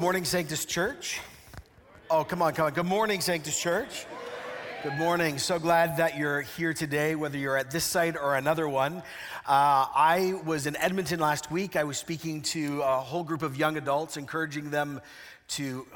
morning, Sanctus Church. Oh, come on, come on. Good morning, Sanctus Church. Good morning. So glad that you're here today, whether you're at this site or another one. Uh, I was in Edmonton last week. I was speaking to a whole group of young adults, encouraging them to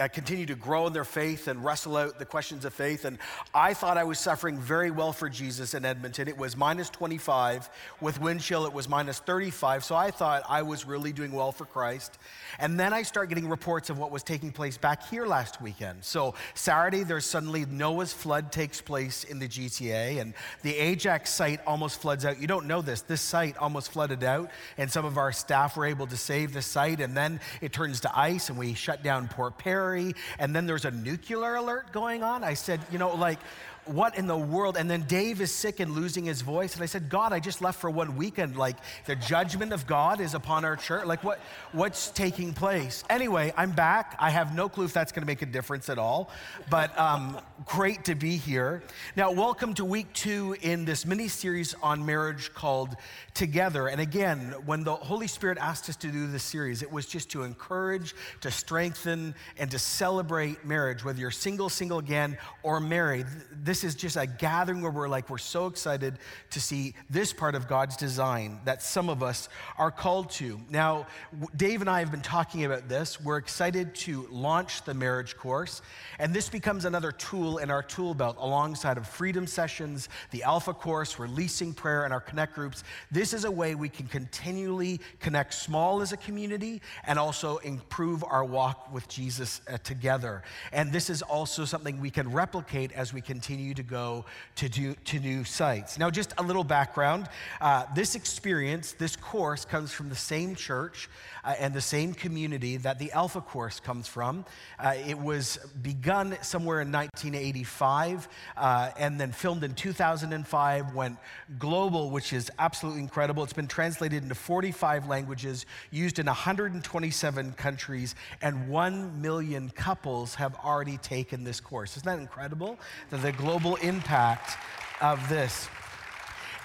uh, continue to grow in their faith and wrestle out the questions of faith. And I thought I was suffering very well for Jesus in Edmonton. It was minus 25. With wind chill, it was minus 35. So I thought I was really doing well for Christ. And then I start getting reports of what was taking place back here last weekend. So Saturday, there's suddenly Noah's flood takes place in the GTA, and the Ajax site almost floods out. You don't know this. This site almost flooded out, and some of our staff were able to save the site. And then it turns to ice, and we shut down Port Perry. And then there's a nuclear alert going on. I said, you know, like, what in the world? And then Dave is sick and losing his voice. And I said, God, I just left for one weekend. Like the judgment of God is upon our church. Like what, what's taking place? Anyway, I'm back. I have no clue if that's going to make a difference at all, but um, great to be here. Now, welcome to week two in this mini series on marriage called Together. And again, when the Holy Spirit asked us to do this series, it was just to encourage, to strengthen, and to celebrate marriage, whether you're single, single again, or married. This this is just a gathering where we're like, we're so excited to see this part of God's design that some of us are called to. Now, Dave and I have been talking about this. We're excited to launch the marriage course, and this becomes another tool in our tool belt alongside of freedom sessions, the Alpha course, releasing prayer, and our connect groups. This is a way we can continually connect small as a community and also improve our walk with Jesus uh, together. And this is also something we can replicate as we continue to go to, do, to new sites. Now, just a little background uh, this experience, this course comes from the same church uh, and the same community that the Alpha course comes from. Uh, it was begun somewhere in 1985 uh, and then filmed in 2005, went global, which is absolutely incredible. It's been translated into 45 languages, used in 127 countries, and 1 million couples have already taken this course. Isn't that incredible? That the global impact of this.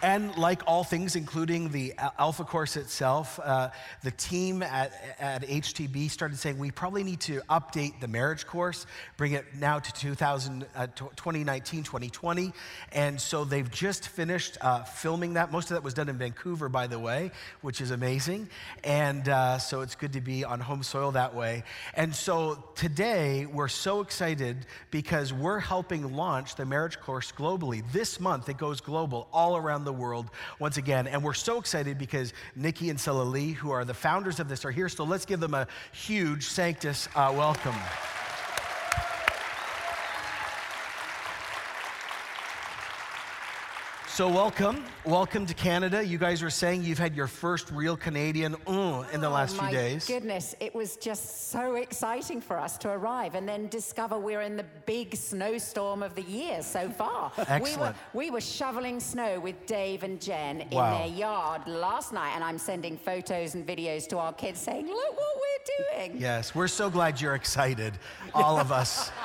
And like all things, including the Alpha course itself, uh, the team at, at HTB started saying we probably need to update the marriage course, bring it now to 2000, uh, 2019, 2020. And so they've just finished uh, filming that. Most of that was done in Vancouver, by the way, which is amazing. And uh, so it's good to be on home soil that way. And so today we're so excited because we're helping launch the marriage course globally. This month it goes global all around the the world once again. And we're so excited because Nicky and Sila Lee, who are the founders of this, are here. So let's give them a huge Sanctus uh, welcome. So, welcome. Welcome to Canada. You guys were saying you've had your first real Canadian uh, in the last oh, few days. goodness. It was just so exciting for us to arrive and then discover we're in the big snowstorm of the year so far. Excellent. We were, we were shoveling snow with Dave and Jen in Wow. their yard last night, and I'm sending photos and videos to our kids saying, Look what we're doing. Yes, we're so glad you're excited, all of us.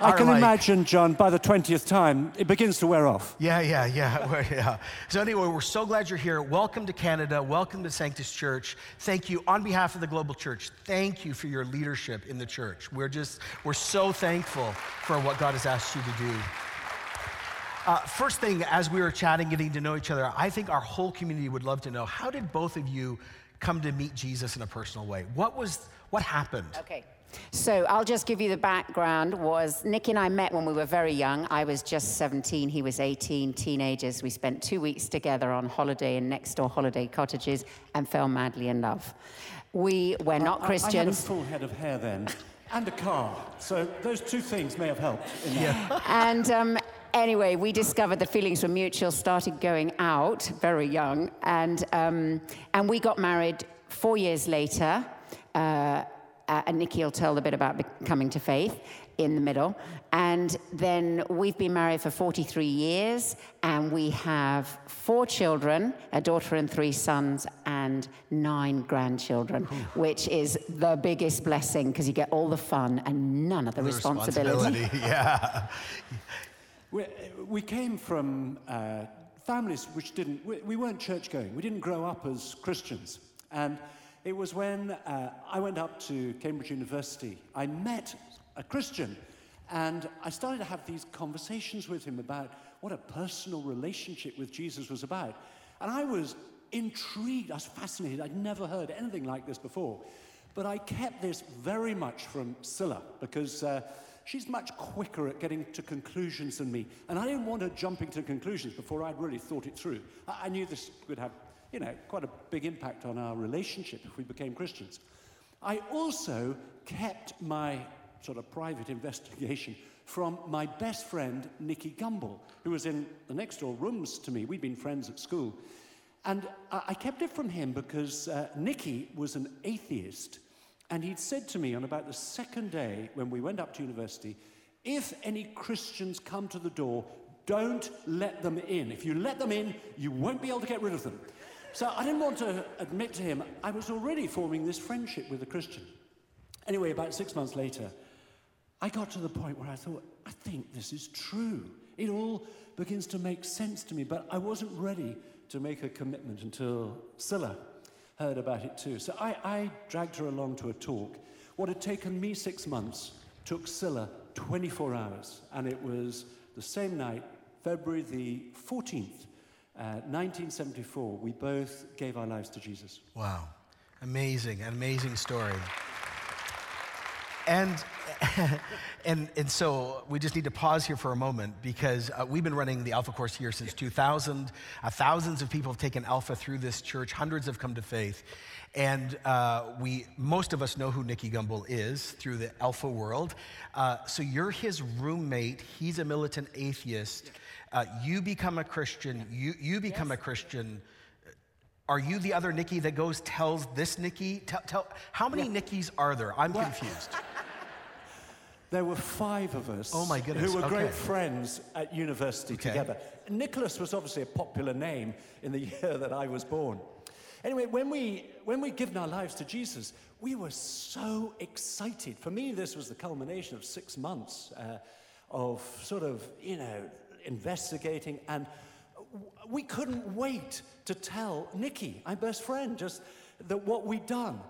I can like- imagine, John, by the 20th time, it begins to wear off. Yeah, yeah, yeah, yeah. So anyway, we're so glad you're here. Welcome to Canada. Welcome to Sanctus Church. Thank you on behalf of the Global Church. Thank you for your leadership in the church. We're just we're so thankful for what God has asked you to do. Uh, first thing, as we were chatting, getting to know each other, I think our whole community would love to know how did both of you come to meet Jesus in a personal way? What was what happened? Okay. So I'll just give you the background was Nick and I met when we were very young. I was just 17, he was 18, teenagers. We spent two weeks together on holiday in next door holiday cottages and fell madly in love. We were not I- I, had a Christians. full head of hair then, and a car. So those two things may have helped. In that. and um, anyway, we discovered the feelings were mutual, started going out very young, and, um, and we got married four years later. Uh, uh, and Nicky will tell a bit about coming to faith in the middle. And then we've been married for 43 years, and we have four children a daughter and three sons, and nine grandchildren, which is the biggest blessing because you get all the fun and none of the, The responsibility. yeah. We, we came from uh, families which didn't, we, we weren't church going. We didn't grow up as Christians. And It was when uh, I went up to Cambridge University. I met a Christian, and I started to have these conversations with him about what a personal relationship with Jesus was about. And I was intrigued, I was fascinated. I'd never heard anything like this before. But I kept this very much from Sila because uh, she's much quicker at getting to conclusions than me. And I didn't want her jumping to conclusions before I'd really thought it through. I, I knew this would have, you know, quite a big impact on our relationship if we became Christians. I also kept my sort of private investigation from my best friend, Nicky Gumbel, who was in the next door rooms to me. We'd been friends at school. And I kept it from him because uh, Nicky was an atheist. And he'd said to me on about the second day when we went up to university if any Christians come to the door, don't let them in. If you let them in, you won't be able to get rid of them. So I didn't want to admit to him I was already forming this friendship with a Christian. Anyway, about six months later, I got to the point where I thought, I think this is true. It all begins to make sense to me, but I wasn't ready to make a commitment until Sila heard about it too. So I, I dragged her along to a talk. What had taken me six months took Sila 24 hours, and it was the same night, February the 14th, uh, 1974, we both gave our lives to Jesus. Wow. Amazing, an amazing story. And, and, and so we just need to pause here for a moment because uh, we've been running the Alpha course here since 2000. Uh, thousands of people have taken Alpha through this church, hundreds have come to faith. And uh, we, most of us know who Nicky Gumbel is through the Alpha world. Uh, so you're his roommate, he's a militant atheist. Uh, you become a Christian, you, you become yes. a Christian. Are you the other Nicky that goes tells this Nicky? Tell, tell how many yeah. Nickies are there? I'm confused. There were five of us. Oh my goodness. Who were okay. great friends at university okay. together. Nicholas was obviously a popular name in the year that I was born. Anyway, when we when we'd given our lives to Jesus, we were so excited. For me, this was the culmination of six months uh, of sort of you know investigating, and we couldn't wait to tell Nicky, my best friend, just that what we'd done.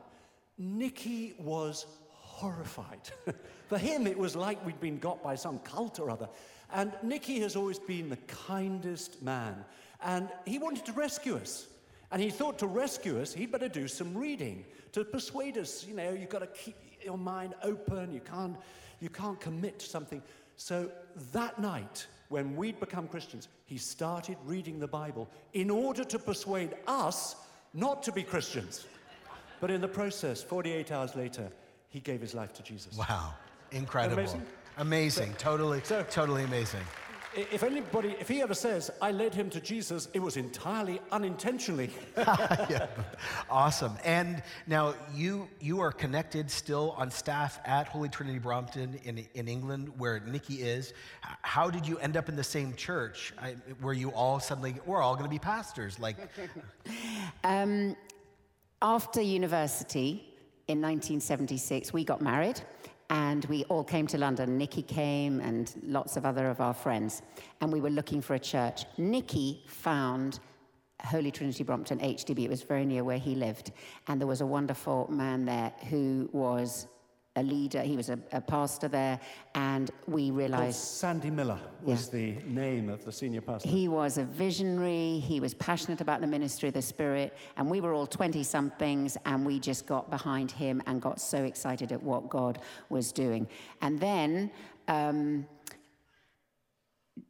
Nicky was horrified. For him, it was like we'd been got by some cult or other. And Nicky has always been the kindest man. And he wanted to rescue us. And he thought to rescue us, he'd better do some reading to persuade us, you know, you've got to keep your mind open, you can't, you can't commit to something. So that night, when we'd become Christians, he started reading the Bible in order to persuade us not to be Christians. But in the process, 48 hours later, he gave his life to Jesus. Wow. Incredible. Amazing. Amazing. So, totally, so, totally amazing. If anybody, if he ever says, I led him to Jesus, it was entirely unintentionally. yeah. Awesome. And now you you are connected still on staff at Holy Trinity Brompton in, in England, where Nicky is. How did you end up in the same church? I, where you all suddenly, we're all going to be pastors? Like, um, after university, in 1976, we got married and we all came to London. Nicky came and lots of other of our friends, and we were looking for a church. Nicky found Holy Trinity Brompton HTB. It was very near where he lived, and there was a wonderful man there who was a leader. He was a, a pastor there, and we realized. Sandy Miller was yeah. the name of the senior pastor. He was a visionary. He was passionate about the ministry of the Spirit, and we were all 20 somethings, and we just got behind him and got so excited at what God was doing. And then. Um,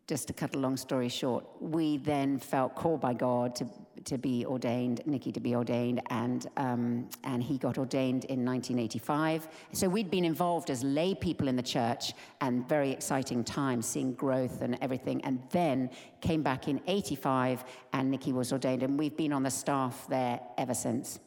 just to cut a long story short, we then felt called by God to to be ordained, Nicky to be ordained, and, um, and he got ordained in 1985. So we'd been involved as lay people in the church and very exciting times, seeing growth and everything. And then came back in 85 and Nicky was ordained, and we've been on the staff there ever since.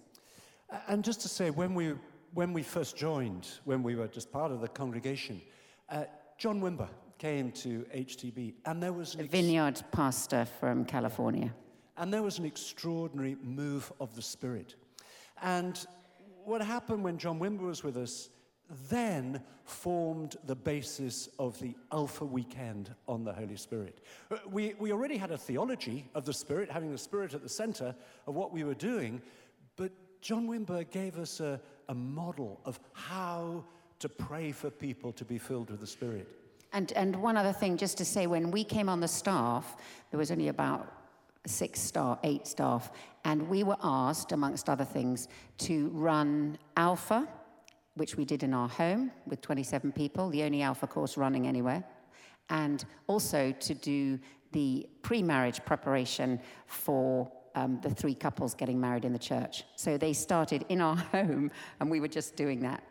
And just to say, when we, when we first joined, when we were just part of the congregation, uh, John Wimber came to HTB, and there was a vineyard pastor from California. And there was an extraordinary move of the Spirit. And what happened when John Wimber was with us then formed the basis of the Alpha Weekend on the Holy Spirit. Uh, we, we already had a theology of the Spirit, having the Spirit at the center of what we were doing, but John Wimber gave us a, a model of how to pray for people to be filled with the Spirit. And, and one other thing, just to say, when we came on the staff, there was only about six staff, eight staff, and we were asked, amongst other things, to run Alpha, which we did in our home with 27 people, the only Alpha course running anywhere, and also to do the pre-marriage preparation for um, the three couples getting married in the church. So they started in our home, and we were just doing that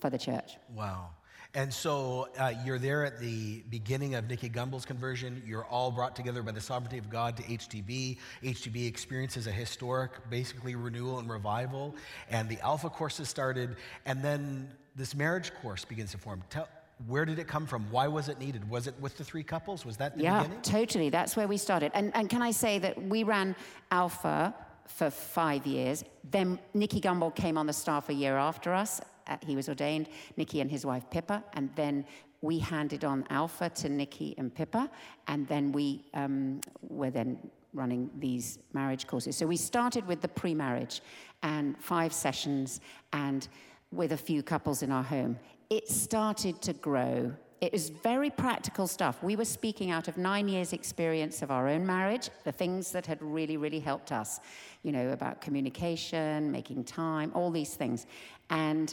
for the church. Wow. And so uh, you're there at the beginning of Nicky Gumbel's conversion. You're all brought together by the sovereignty of God to HTB. HTB experiences a historic, basically, renewal and revival. And the Alpha courses started. And then this marriage course begins to form. Tell, where did it come from? Why was it needed? Was it with the three couples? Was that the yeah, beginning? totally. That's where we started. And, and can I say that we ran Alpha for five years. Then Nicky Gumbel came on the staff a year after us. Uh, he was ordained, Nicky and his wife Pippa. And then we handed on Alpha to Nicky and Pippa. And then we um, were then running these marriage courses. So we started with the pre marriage and five sessions and with a few couples in our home. It started to grow it was very practical stuff. We were speaking out of nine years' experience of our own marriage, the things that had really, really helped us, you know, about communication, making time, all these things. And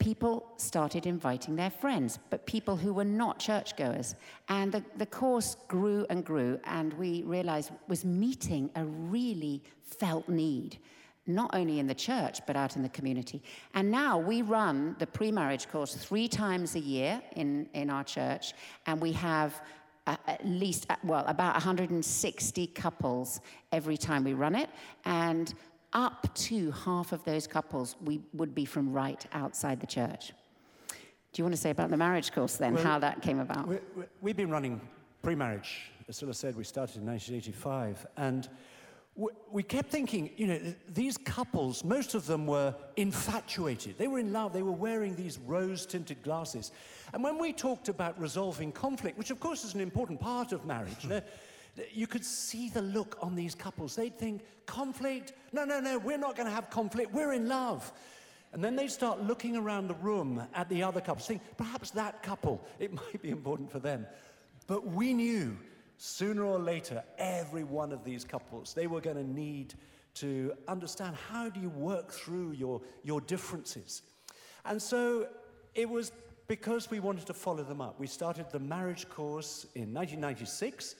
people started inviting their friends, but people who were not churchgoers. And the, the course grew and grew, and we realized was meeting a really felt need not only in the church, but out in the community. And now we run the pre marriage course three times a year in, in our church, and we have uh, at least, uh, well, about 160 couples every time we run it. And up to half of those couples we would be from right outside the church. Do you want to say about the marriage course then, well, how that came about? We, have been running pre marriage. As I said, we started in 1985. And we kept thinking, you know, these couples, most of them were infatuated. They were in love. They were wearing these rose tinted glasses. And when we talked about resolving conflict, which of course is an important part of marriage, you could see the look on these couples. They'd think, conflict? No, no, no, we're not going to have conflict. We're in love. And then they'd start looking around the room at the other couples, think, perhaps that couple, it might be important for them. But we knew sooner or later, every one of these couples, they were going to need to understand how do you work through your, your differences. And so it was because we wanted to follow them up. We started the marriage course in 1996.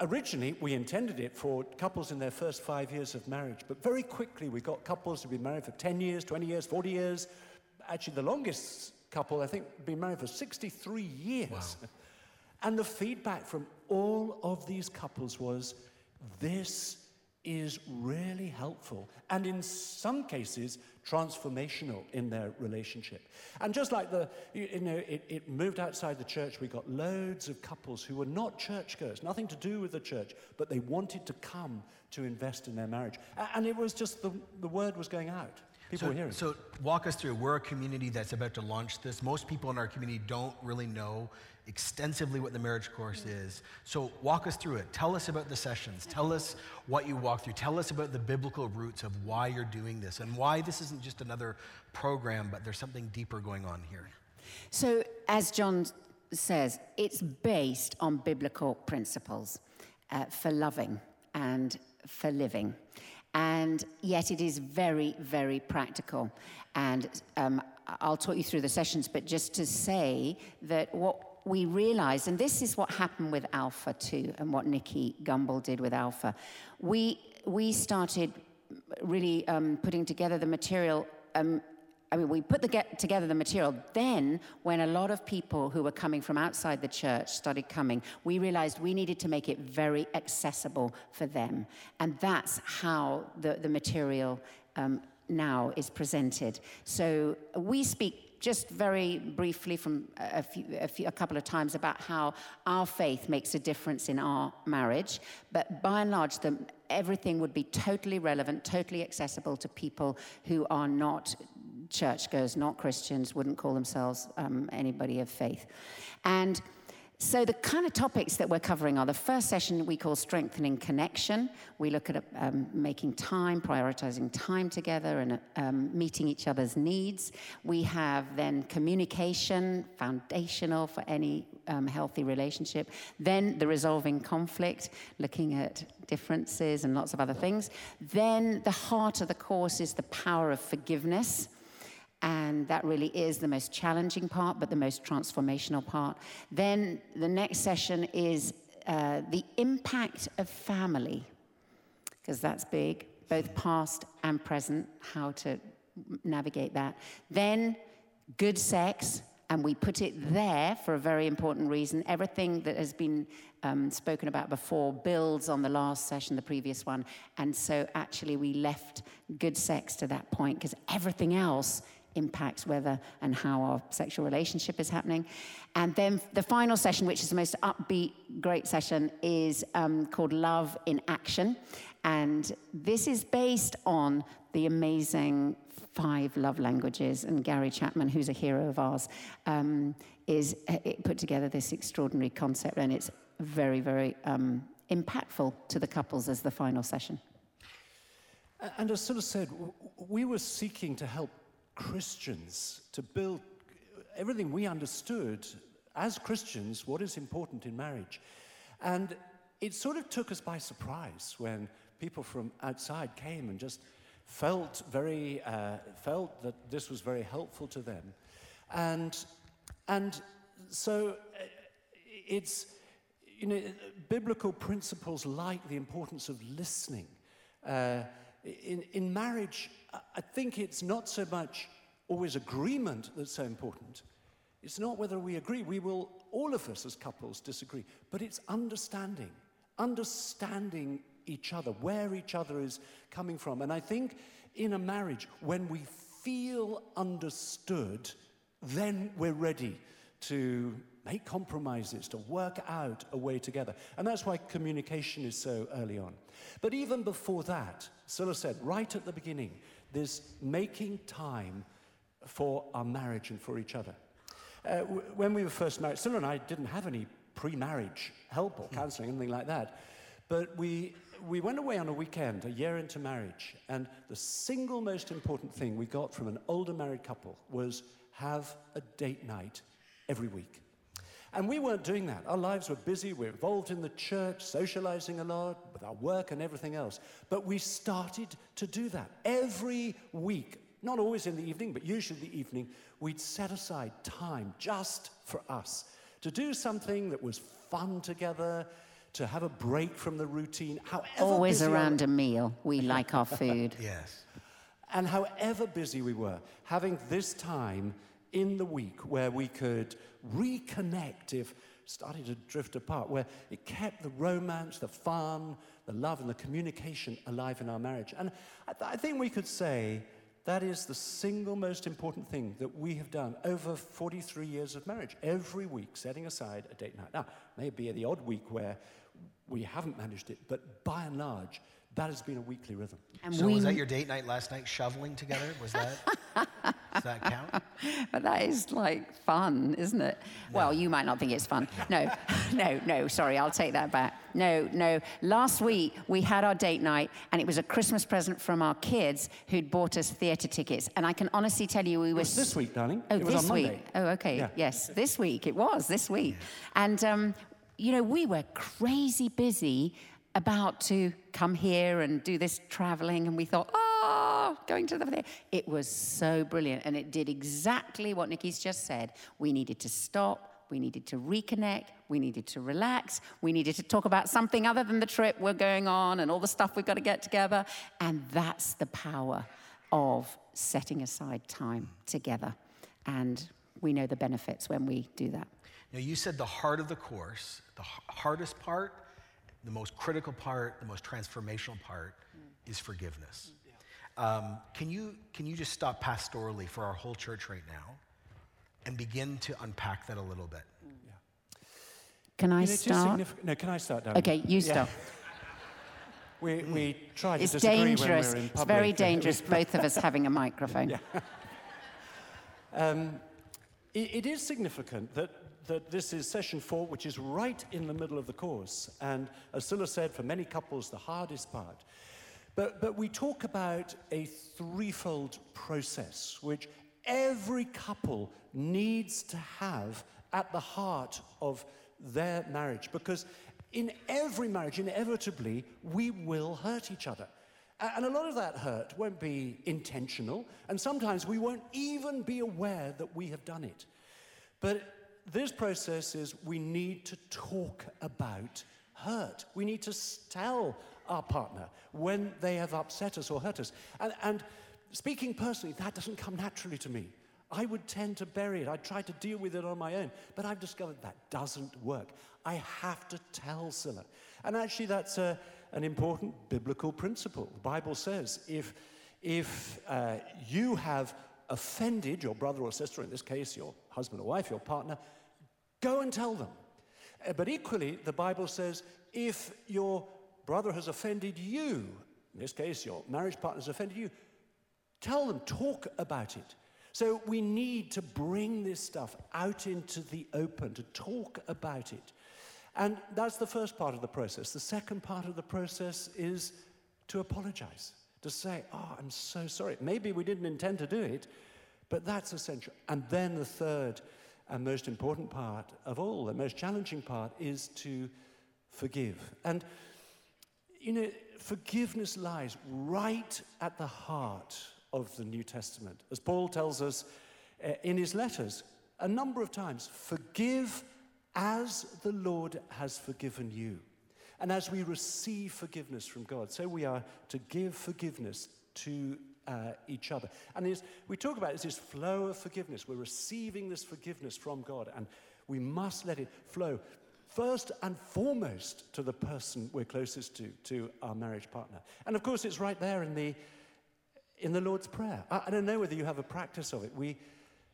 Originally, we intended it for couples in their first five years of marriage, but very quickly we got couples who've been married for 10 years, 20 years, 40 years. Actually, the longest couple, I think, been married for 63 years. Wow. And the feedback from all of these couples was this is really helpful and in some cases transformational in their relationship. And just like the you know it, it, moved outside the church we got loads of couples who were not churchgoers nothing to do with the church but they wanted to come to invest in their marriage. And it was just the, the word was going out people so, were hearing so walk us through we're a community that's about to launch this most people in our community don't really know extensively what the marriage course is. So, walk us through it. Tell us about the sessions. Tell us what you walk through. Tell us about the biblical roots of why you're doing this and why this isn't just another program, but there's something deeper going on here. So, as John says, it's based on biblical principles uh, for loving and for living. And yet, it is very, very practical. And um, I'll talk you through the sessions, but just to say that what we realized, and this is what happened with Alpha too, and what Nicky Gumbel did with Alpha, we, we started really um, putting together the material. Um, I mean, we put the get together the material. Then, when a lot of people who were coming from outside the church started coming, we realized we needed to make it very accessible for them. And that's how the, the material um, now is presented. So we speak just very briefly from a, few, a, few, a, couple of times about how our faith makes a difference in our marriage. But by and large, the, everything would be totally relevant, totally accessible to people who are not churchgoers, not Christians, wouldn't call themselves um, anybody of faith. And so, the kind of topics that we're covering are the first session we call Strengthening Connection. We look at um, making time, prioritizing time together, and um, meeting each other's needs. We have then communication, foundational for any um, healthy relationship. Then the resolving conflict, looking at differences and lots of other things. Then the heart of the course is the power of forgiveness. And that really is the most challenging part, but the most transformational part. Then the next session is uh, the impact of family, because that's big, both past and present, how to navigate that. Then good sex, and we put it there for a very important reason. Everything that has been um, spoken about before builds on the last session, the previous one. And so actually, we left good sex to that point because everything else impacts whether and how our sexual relationship is happening. And then the final session, which is the most upbeat, great session, is um, called Love in Action. And this is based on the amazing five love languages. And Gary Chapman, who's a hero of ours, um, is uh, put together this extraordinary concept. And it's very, very um, impactful to the couples as the final session. And as Sila said, we were seeking to help Christians to build everything we understood as Christians what is important in marriage. And it sort of took us by surprise when people from outside came and just felt very uh, felt that this was very helpful to them and and so uh, it's you know biblical principles like the importance of listening uh, in, in marriage I think it's not so much always agreement that's so important. It's not whether we agree. We will, all of us as couples, disagree. But it's understanding, understanding each other, where each other is coming from. And I think in a marriage, when we feel understood, then we're ready to make compromises, to work out a way together. And that's why communication is so early on. But even before that, Sila said right at the beginning, this making time for our marriage and for each other. Uh, w- when we were first married, Sila and I didn't have any pre marriage help or counseling, anything like that. But we, we went away on a weekend, a year into marriage, and the single most important thing we got from an older married couple was have a date night every week. And we weren't doing that. Our lives were busy. We were involved in the church, socializing a lot with our work and everything else. But we started to do that. Every week, not always in the evening, but usually the evening, we'd set aside time just for us to do something that was fun together, to have a break from the routine. However Always busy around our, a meal. We like our food. Yes. And however busy we were, having this time in the week where we could reconnect if started to drift apart, where it kept the romance, the fun, the love, and the communication alive in our marriage. And I, th- I think we could say that is the single most important thing that we have done over 43 years of marriage. Every week, setting aside a date night. Now, maybe the odd week where we haven't managed it, but by and large, that has been a weekly rhythm. And so we... was that your date night last night, shoveling together? Was that? does that count? But that is like fun, isn't it? No. Well, you might not think it's fun. No, no, no. Sorry, I'll take that back. No, no. Last week we had our date night, and it was a Christmas present from our kids who'd bought us theatre tickets. And I can honestly tell you, we were this week, darling. Oh, it this week. Oh, okay. Yeah. Yes, this week it was this week, and um, you know we were crazy busy about to come here and do this traveling, and we thought, oh, going to the theatre. It was so brilliant, and it did exactly what Nicky's just said. We needed to stop. We needed to reconnect. We needed to relax. We needed to talk about something other than the trip we're going on and all the stuff we've got to get together. And that's the power of setting aside time together. And we know the benefits when we do that. Now, you said the heart of the course, the hardest part the most critical part, the most transformational part mm. is forgiveness. Um, can, you, can you just stop pastorally for our whole church right now and begin to unpack that a little bit? Mm. Yeah. Can I start? No, can I start? Okay, you start. Yeah. We, we try to it's disagree dangerous. when we're in public. It's very dangerous, both of us having a microphone. Yeah. Um, it, it is significant that that this is session four, which is right in the middle of the course. And as Sila said, for many couples, the hardest part. But, but we talk about a threefold process, which every couple needs to have at the heart of their marriage. Because in every marriage, inevitably, we will hurt each other. And a lot of that hurt won't be intentional, and sometimes we won't even be aware that we have done it. But this process is we need to talk about hurt. We need to tell our partner when they have upset us or hurt us. And, and speaking personally, that doesn't come naturally to me. I would tend to bury it. I try to deal with it on my own. But I've discovered that doesn't work. I have to tell Sila. And actually, that's a, an important biblical principle. The Bible says if, if uh, you have offended your brother or sister, in this case, your husband or wife, your partner, go and tell them. Uh, but equally, the Bible says if your brother has offended you, in this case, your marriage partner has offended you, tell them, talk about it. So we need to bring this stuff out into the open, to talk about it. And that's the first part of the process. The second part of the process is to apologize, to say, Oh, I'm so sorry. Maybe we didn't intend to do it, but that's essential. And then the third and most important part of all, the most challenging part, is to forgive. And, you know, forgiveness lies right at the heart of the New Testament. As Paul tells us uh, in his letters a number of times forgive as the Lord has forgiven you. And as we receive forgiveness from God, so we are to give forgiveness to uh, each other. And we talk about this flow of forgiveness. We're receiving this forgiveness from God, and we must let it flow first and foremost to the person we're closest to, to our marriage partner. And of course, it's right there in the in the Lord's Prayer. I, I don't know whether you have a practice of it. We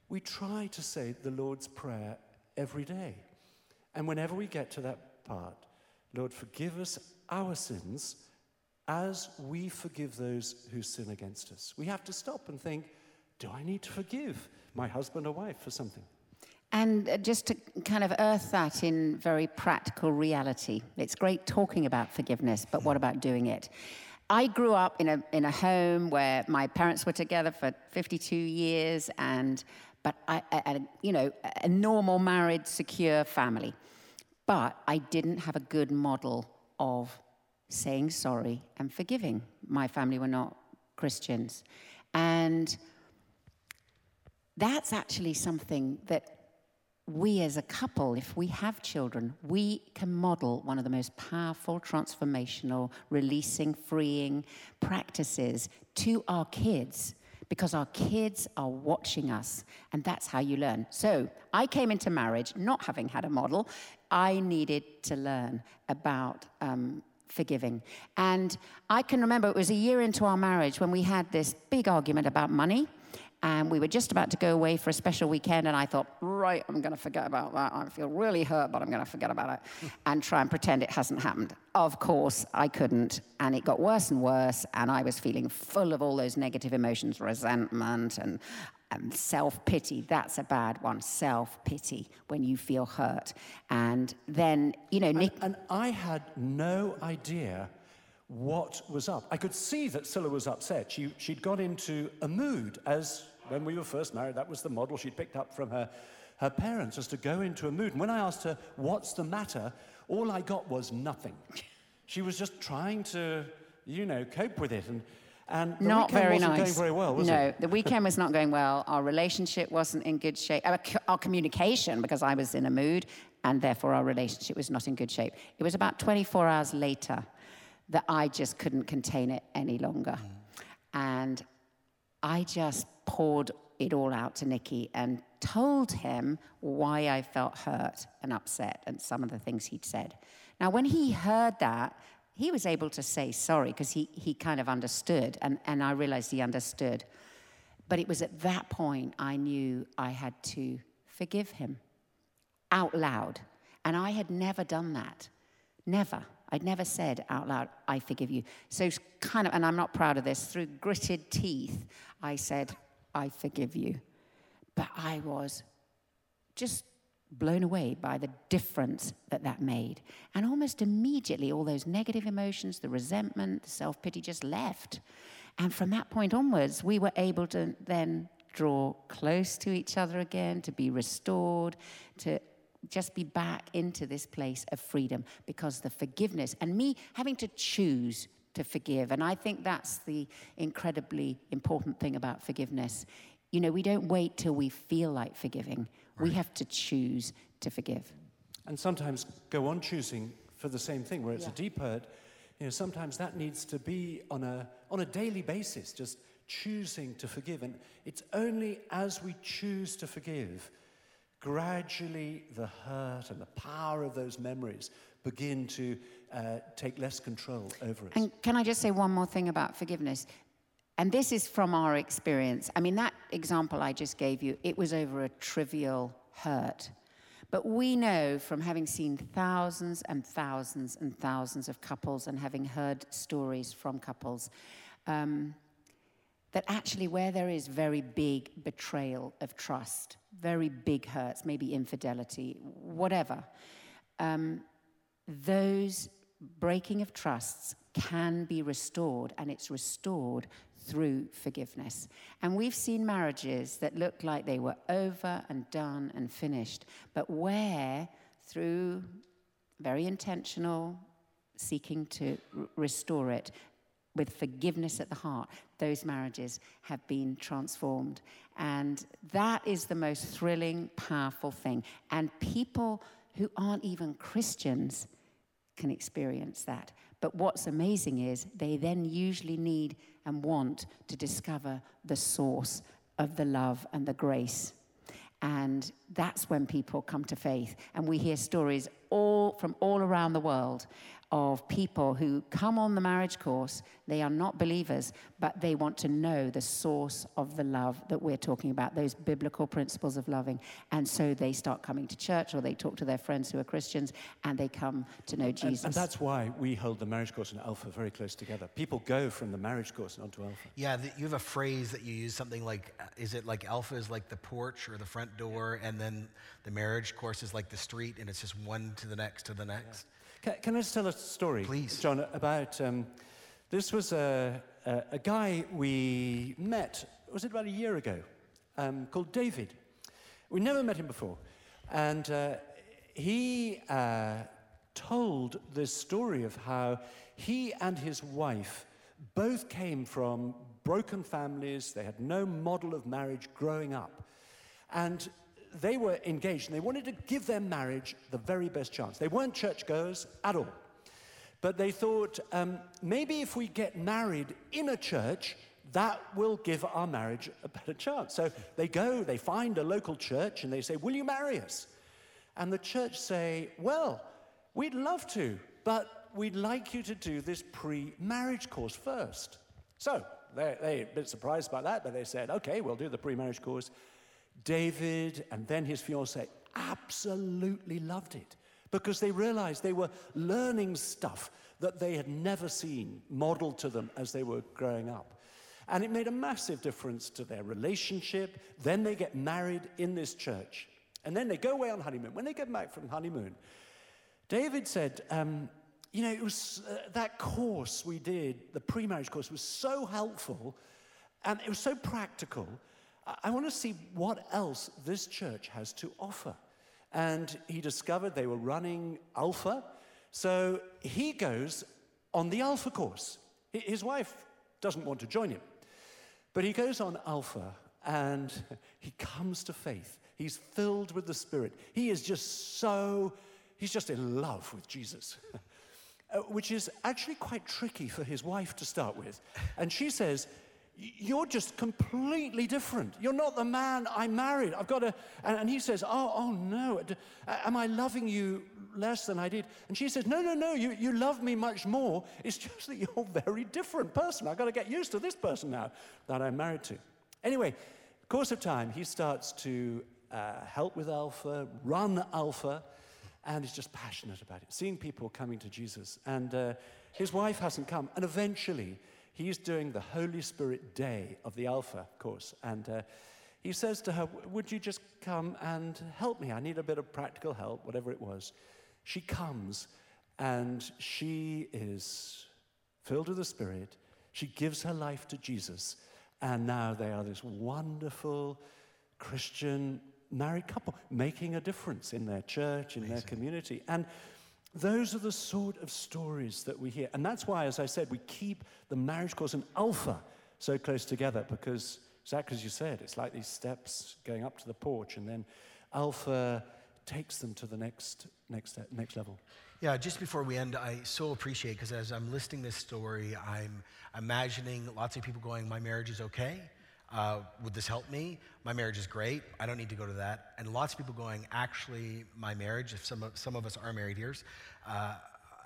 we try to say the Lord's Prayer every day. And whenever we get to that part, Lord, forgive us our sins as we forgive those who sin against us. We have to stop and think, do I need to forgive my husband or wife for something? And uh, just to kind of earth that in very practical reality, it's great talking about forgiveness, but what about doing it? I grew up in a, in a home where my parents were together for 52 years, and but I, I, you know, a normal married, secure family. But I didn't have a good model of saying sorry and forgiving. My family were not Christians. And that's actually something that we as a couple, if we have children, we can model one of the most powerful, transformational, releasing, freeing practices to our kids because our kids are watching us, and that's how you learn. So I came into marriage not having had a model. I needed to learn about um, forgiving. And I can remember it was a year into our marriage when we had this big argument about money. And we were just about to go away for a special weekend, and I thought, right, I'm going to forget about that. I feel really hurt, but I'm going to forget about it and try and pretend it hasn't happened. Of course, I couldn't, and it got worse and worse, and I was feeling full of all those negative emotions resentment and um, self pity, that's a bad one. Self pity when you feel hurt. And then, you know, Nick. And, and, I had no idea what was up. I could see that Sila was upset. She, she'd got into a mood, as when we were first married, that was the model she'd picked up from her, her parents, as to go into a mood. And when I asked her, What's the matter? all I got was nothing. She was just trying to, you know, cope with it. And and the not weekend very wasn't nice. going very well, was no, it? the weekend was not going well. Our relationship wasn't in good shape. Our, our communication, because I was in a mood, and therefore our relationship was not in good shape. It was about 24 hours later that I just couldn't contain it any longer. Mm. And I just poured it all out to Nicky and told him why I felt hurt and upset and some of the things he'd said. Now, when he heard that, he was able to say sorry because he, he kind of understood, and, and I realized he understood. But it was at that point I knew I had to forgive him out loud. And I had never done that. Never. I'd never said out loud, I forgive you. So, kind of, and I'm not proud of this, through gritted teeth, I said, I forgive you. But I was just blown away by the difference that that made. And almost immediately, all those negative emotions, the resentment, the self pity just left. And from that point onwards, we were able to then draw close to each other again, to be restored, to just be back into this place of freedom because the forgiveness and me having to choose to forgive. And I think that's the incredibly important thing about forgiveness. You know, we don't wait till we feel like forgiving, right. we have to choose to forgive. And sometimes go on choosing for the same thing, where it's yeah. a deep hurt. You know, sometimes that needs to be on a, on a daily basis, just choosing to forgive. And it's only as we choose to forgive, gradually the hurt and the power of those memories begin to uh, take less control over us. And can I just say one more thing about forgiveness? And this is from our experience. I mean, that example I just gave you, it was over a trivial hurt. But we know from having seen thousands and thousands and thousands of couples and having heard stories from couples um, that actually, where there is very big betrayal of trust, very big hurts, maybe infidelity, whatever, um, those breaking of trusts can be restored, and it's restored through forgiveness. And we've seen marriages that look like they were over and done and finished, but where through very intentional seeking to r- restore it with forgiveness at the heart, those marriages have been transformed. And that is the most thrilling, powerful thing. And people who aren't even Christians can experience that. But what's amazing is they then usually need and want to discover the source of the love and the grace. And that's when people come to faith. And we hear stories all from all around the world of people who come on the marriage course. They are not believers, but they want to know the source of the love that we're talking about, those biblical principles of loving. And so they start coming to church or they talk to their friends who are Christians and they come to know Jesus. And, and that's why we hold the marriage course and Alpha very close together. People go from the marriage course onto Alpha. Yeah, the, you have a phrase that you use something like, uh, is it like Alpha is like the porch or the front door, and then the marriage course is like the street, and it's just one to the next to the next? Yeah. Can, can, I just tell a story, please, John? About um, this was a, a, a, guy we met. Was it about a year ago? Um, called David. We never met him before, and uh, he uh, told this story of how he and his wife both came from broken families. They had no model of marriage growing up, and they were engaged and they wanted to give their marriage the very best chance. They weren't churchgoers at all. But they thought um, maybe if we get married in a church, that will give our marriage a better chance. So they go, they find a local church, and they say, Will you marry us? And the church say, Well, we'd love to, but we'd like you to do this pre marriage course first. So they're, they're a bit surprised by that, but they said, Okay, we'll do the pre marriage course. David and then his fiancee absolutely loved it because they realized they were learning stuff that they had never seen modeled to them as they were growing up. And it made a massive difference to their relationship. Then they get married in this church. And then they go away on honeymoon. When they get back from honeymoon, David said, um, You know, it was uh, that course we did, the pre marriage course, was so helpful and it was so practical I want to see what else this church has to offer. And he discovered they were running Alpha. So he goes on the Alpha course. His wife doesn't want to join him. But he goes on Alpha and he comes to faith. He's filled with the Spirit. He is just so, he's just in love with Jesus, uh, which is actually quite tricky for his wife to start with. And she says, you're just completely different. You're not the man I married. I've got to. and, he says, oh, oh no, am I loving you less than I did? And she says, no, no, no, you, you love me much more. It's just that you're a very different person. I've got to get used to this person now that I'm married to. Anyway, course of time, he starts to uh, help with Alpha, run Alpha, and he's just passionate about it, seeing people coming to Jesus. And uh, his wife hasn't come. And eventually, he's doing the Holy Spirit Day of the Alpha course. And uh, he says to her, Would you just come and help me? I need a bit of practical help, whatever it was. She comes and she is filled with the Spirit. She gives her life to Jesus. And now they are this wonderful Christian married couple making a difference in their church, in Amazing. their community. And those are the sort of stories that we hear. And that's why, as I said, we keep the marriage course and Alpha so close together because exactly as you said, it's like these steps going up to the porch, and then Alpha takes them to the next, next, next level. Yeah, just before we end, I so appreciate because as I'm listing this story, I'm imagining lots of people going, My marriage is okay. Uh, would this help me? My marriage is great. I don't need to go to that. And lots of people going, Actually, my marriage, if some of, some of us are married here, uh,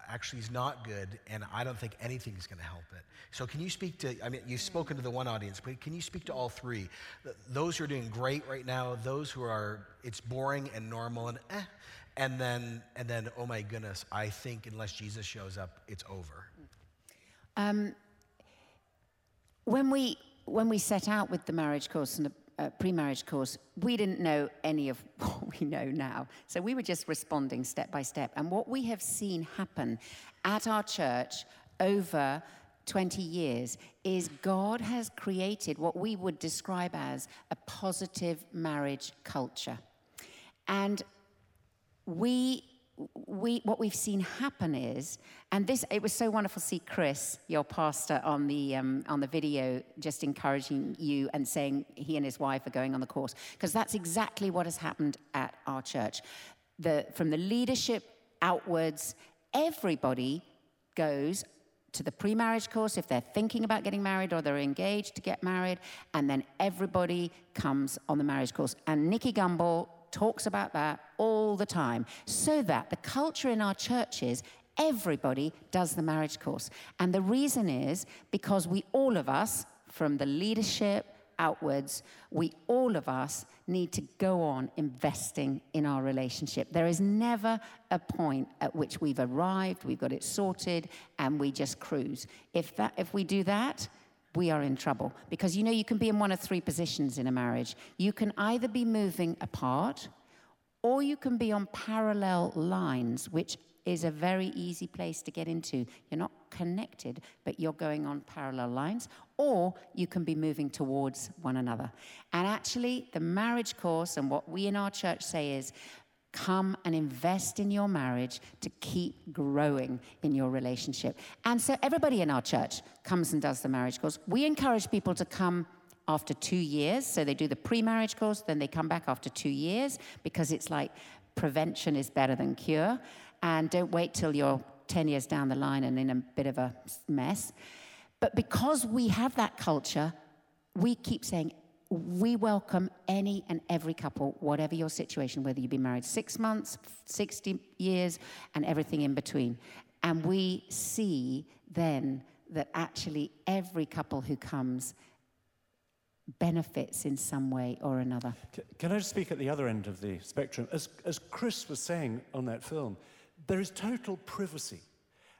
actually is not good, and I don't think anything is going to help it. So, can you speak to, I mean, you've spoken to the one audience, but can you speak to all three? Those who are doing great right now, those who are, it's boring and normal and eh, and then, and then, oh my goodness, I think unless Jesus shows up, it's over. Um, when we when we set out with the marriage course and the uh, pre marriage course, we didn't know any of what we know now. So we were just responding step by step. And what we have seen happen at our church over 20 years is God has created what we would describe as a positive marriage culture. And we we, what we've seen happen is, and this, it was so wonderful to see Chris, your pastor, on the, um, on the video, just encouraging you and saying he and his wife are going on the course, because that's exactly what has happened at our church. The, from the leadership outwards, everybody goes to the pre marriage course if they're thinking about getting married or they're engaged to get married, and then everybody comes on the marriage course. And Nicky Gumbel talks about that all the time, so that the culture in our churches, everybody does the marriage course. And the reason is because we, all of us, from the leadership outwards, we all of us need to go on investing in our relationship. There is never a point at which we've arrived, we've got it sorted, and we just cruise. If, that, if we do that, we are in trouble. Because you know, you can be in one of three positions in a marriage. You can either be moving apart, or you can be on parallel lines, which is a very easy place to get into. You're not connected, but you're going on parallel lines, or you can be moving towards one another. And actually, the marriage course and what we in our church say is come and invest in your marriage to keep growing in your relationship. And so everybody in our church comes and does the marriage course. We encourage people to come after two years. So they do the pre marriage course, then they come back after two years because it's like prevention is better than cure. And don't wait till you're 10 years down the line and in a bit of a mess. But because we have that culture, we keep saying we welcome any and every couple, whatever your situation, whether you've been married six months, 60 years, and everything in between. And we see then that actually every couple who comes benefits in some way or another. Can I just speak at the other end of the spectrum? As, as Chris was saying on that film, there is total privacy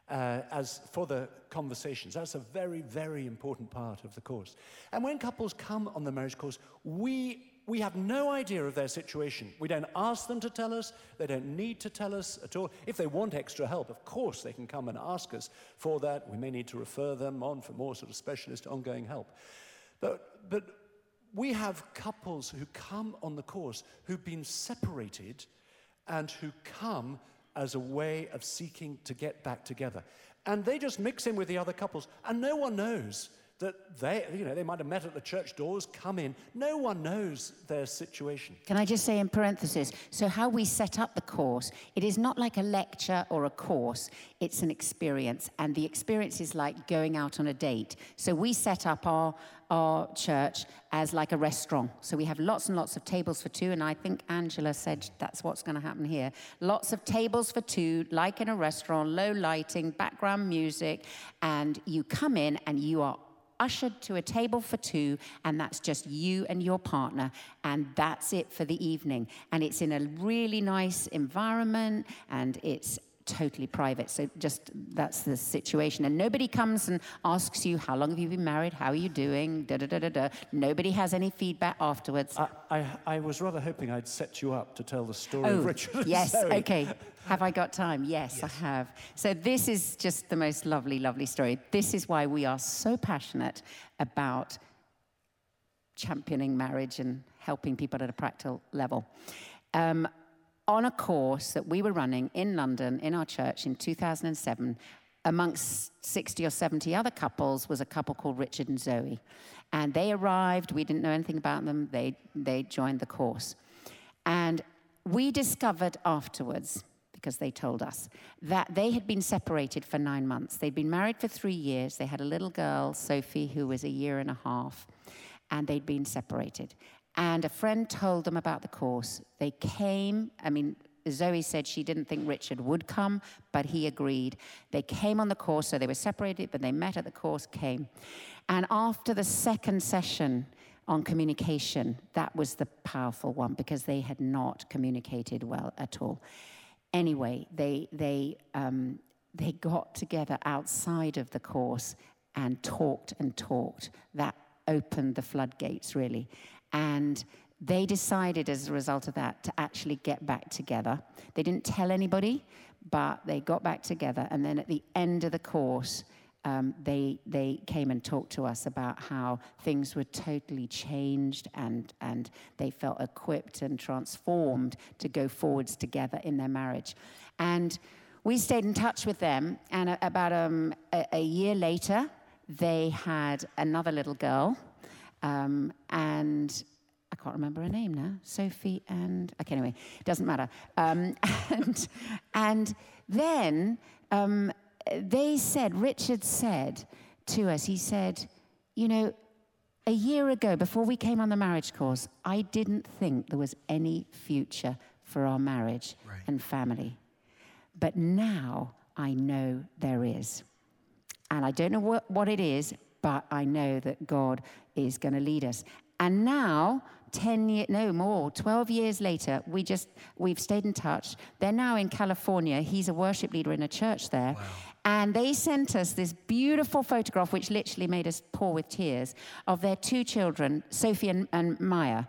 uh, as for the conversations. That's a very, very important part of the course. And when couples come on the marriage course, we we have no idea of their situation. We don't ask them to tell us. They don't need to tell us at all. If they want extra help, of course, they can come and ask us for that. We may need to refer them on for more sort of specialist ongoing help. But, but we have couples who come on the course who've been separated and who come as a way of seeking to get back together. And they just mix in with the other couples, and no one knows that they, you know, they might have met at the church doors, come in. No one knows their situation. Can I just say in parenthesis, so how we set up the course, it is not like a lecture or a course, it's an experience. And the experience is like going out on a date. So we set up our, our church as like a restaurant. So we have lots and lots of tables for two, and I think Angela said that's what's going to happen here. Lots of tables for two, like in a restaurant, low lighting, background music, and you come in and you are ushered to a table for two, and that's just you and your partner, and that's it for the evening. And it's in a really nice environment, and it's totally private. So just that's the situation. And nobody comes and asks you, how long have you been married? How are you doing? Da, da, da, da, da. Nobody has any feedback afterwards. I, I, I was rather hoping I'd set you up to tell the story oh, of Richard yes, okay. Have I got time? Yes, Yes. I have. So this is just the most lovely, lovely story. This is why we are so passionate about championing marriage and helping people at a practical level. Um, on a course that we were running in London in our church in 2007, amongst 60 or 70 other couples was a couple called Richard and Zoe. And they arrived, we didn't know anything about them, they, they joined the course. And we discovered afterwards, because they told us, that they had been separated for nine months. They'd been married for three years. They had a little girl, Sophie, who was a year and a half, and they'd been separated. And a friend told them about the course. They came, I mean, Zoe said she didn't think Richard would come, but he agreed. They came on the course, so they were separated, but they met at the course, came. And after the second session on communication, that was the powerful one because they had not communicated well at all. Anyway, they, they, um, they got together outside of the course and talked and talked. That opened the floodgates, really. And they decided as a result of that to actually get back together. They didn't tell anybody, but they got back together. And then at the end of the course, um, they, they came and talked to us about how things were totally changed and, and they felt equipped and transformed to go forwards together in their marriage. And we stayed in touch with them, and about um, a, a year later, they had another little girl. Um, and I can't remember her name now. Sophie and okay, anyway, it doesn't matter. Um, and and then um, they said, Richard said to us, he said, you know, a year ago, before we came on the marriage course, I didn't think there was any future for our marriage Right. and family, but now I know there is. And I don't know what, what it is, but I know that God is going to lead us. And now, 10 years, no more, 12 years later, we just, we've stayed in touch. They're now in California. He's a worship leader in a church there. And they sent us this beautiful photograph, which literally made us pour with tears, of their two children, Sophie and, and Maya.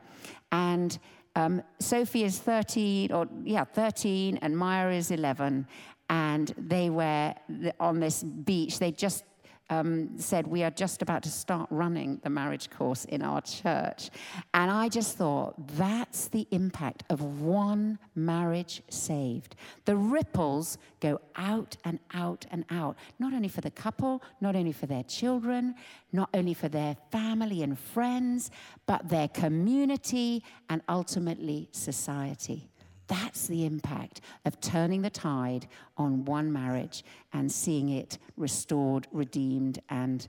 And um, Sophie is 13, or yeah, 13, and Maya is 11. And they were on this beach. They just um, said, We are just about to start running the marriage course in our church. And I just thought, that's the impact of one marriage saved. The ripples go out and out and out, not only for the couple, not only for their children, not only for their family and friends, but their community and ultimately society. That's the impact of turning the tide on one marriage and seeing it restored, redeemed, and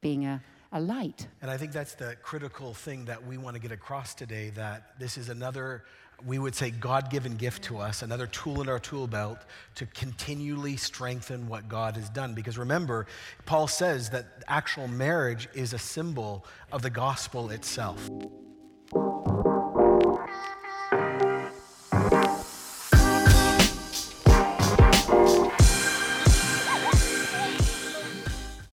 being a, a light. And I think that's the critical thing that we want to get across today that this is another, we would say, God given gift to us, another tool in our tool belt to continually strengthen what God has done. Because remember, Paul says that actual marriage is a symbol of the gospel itself.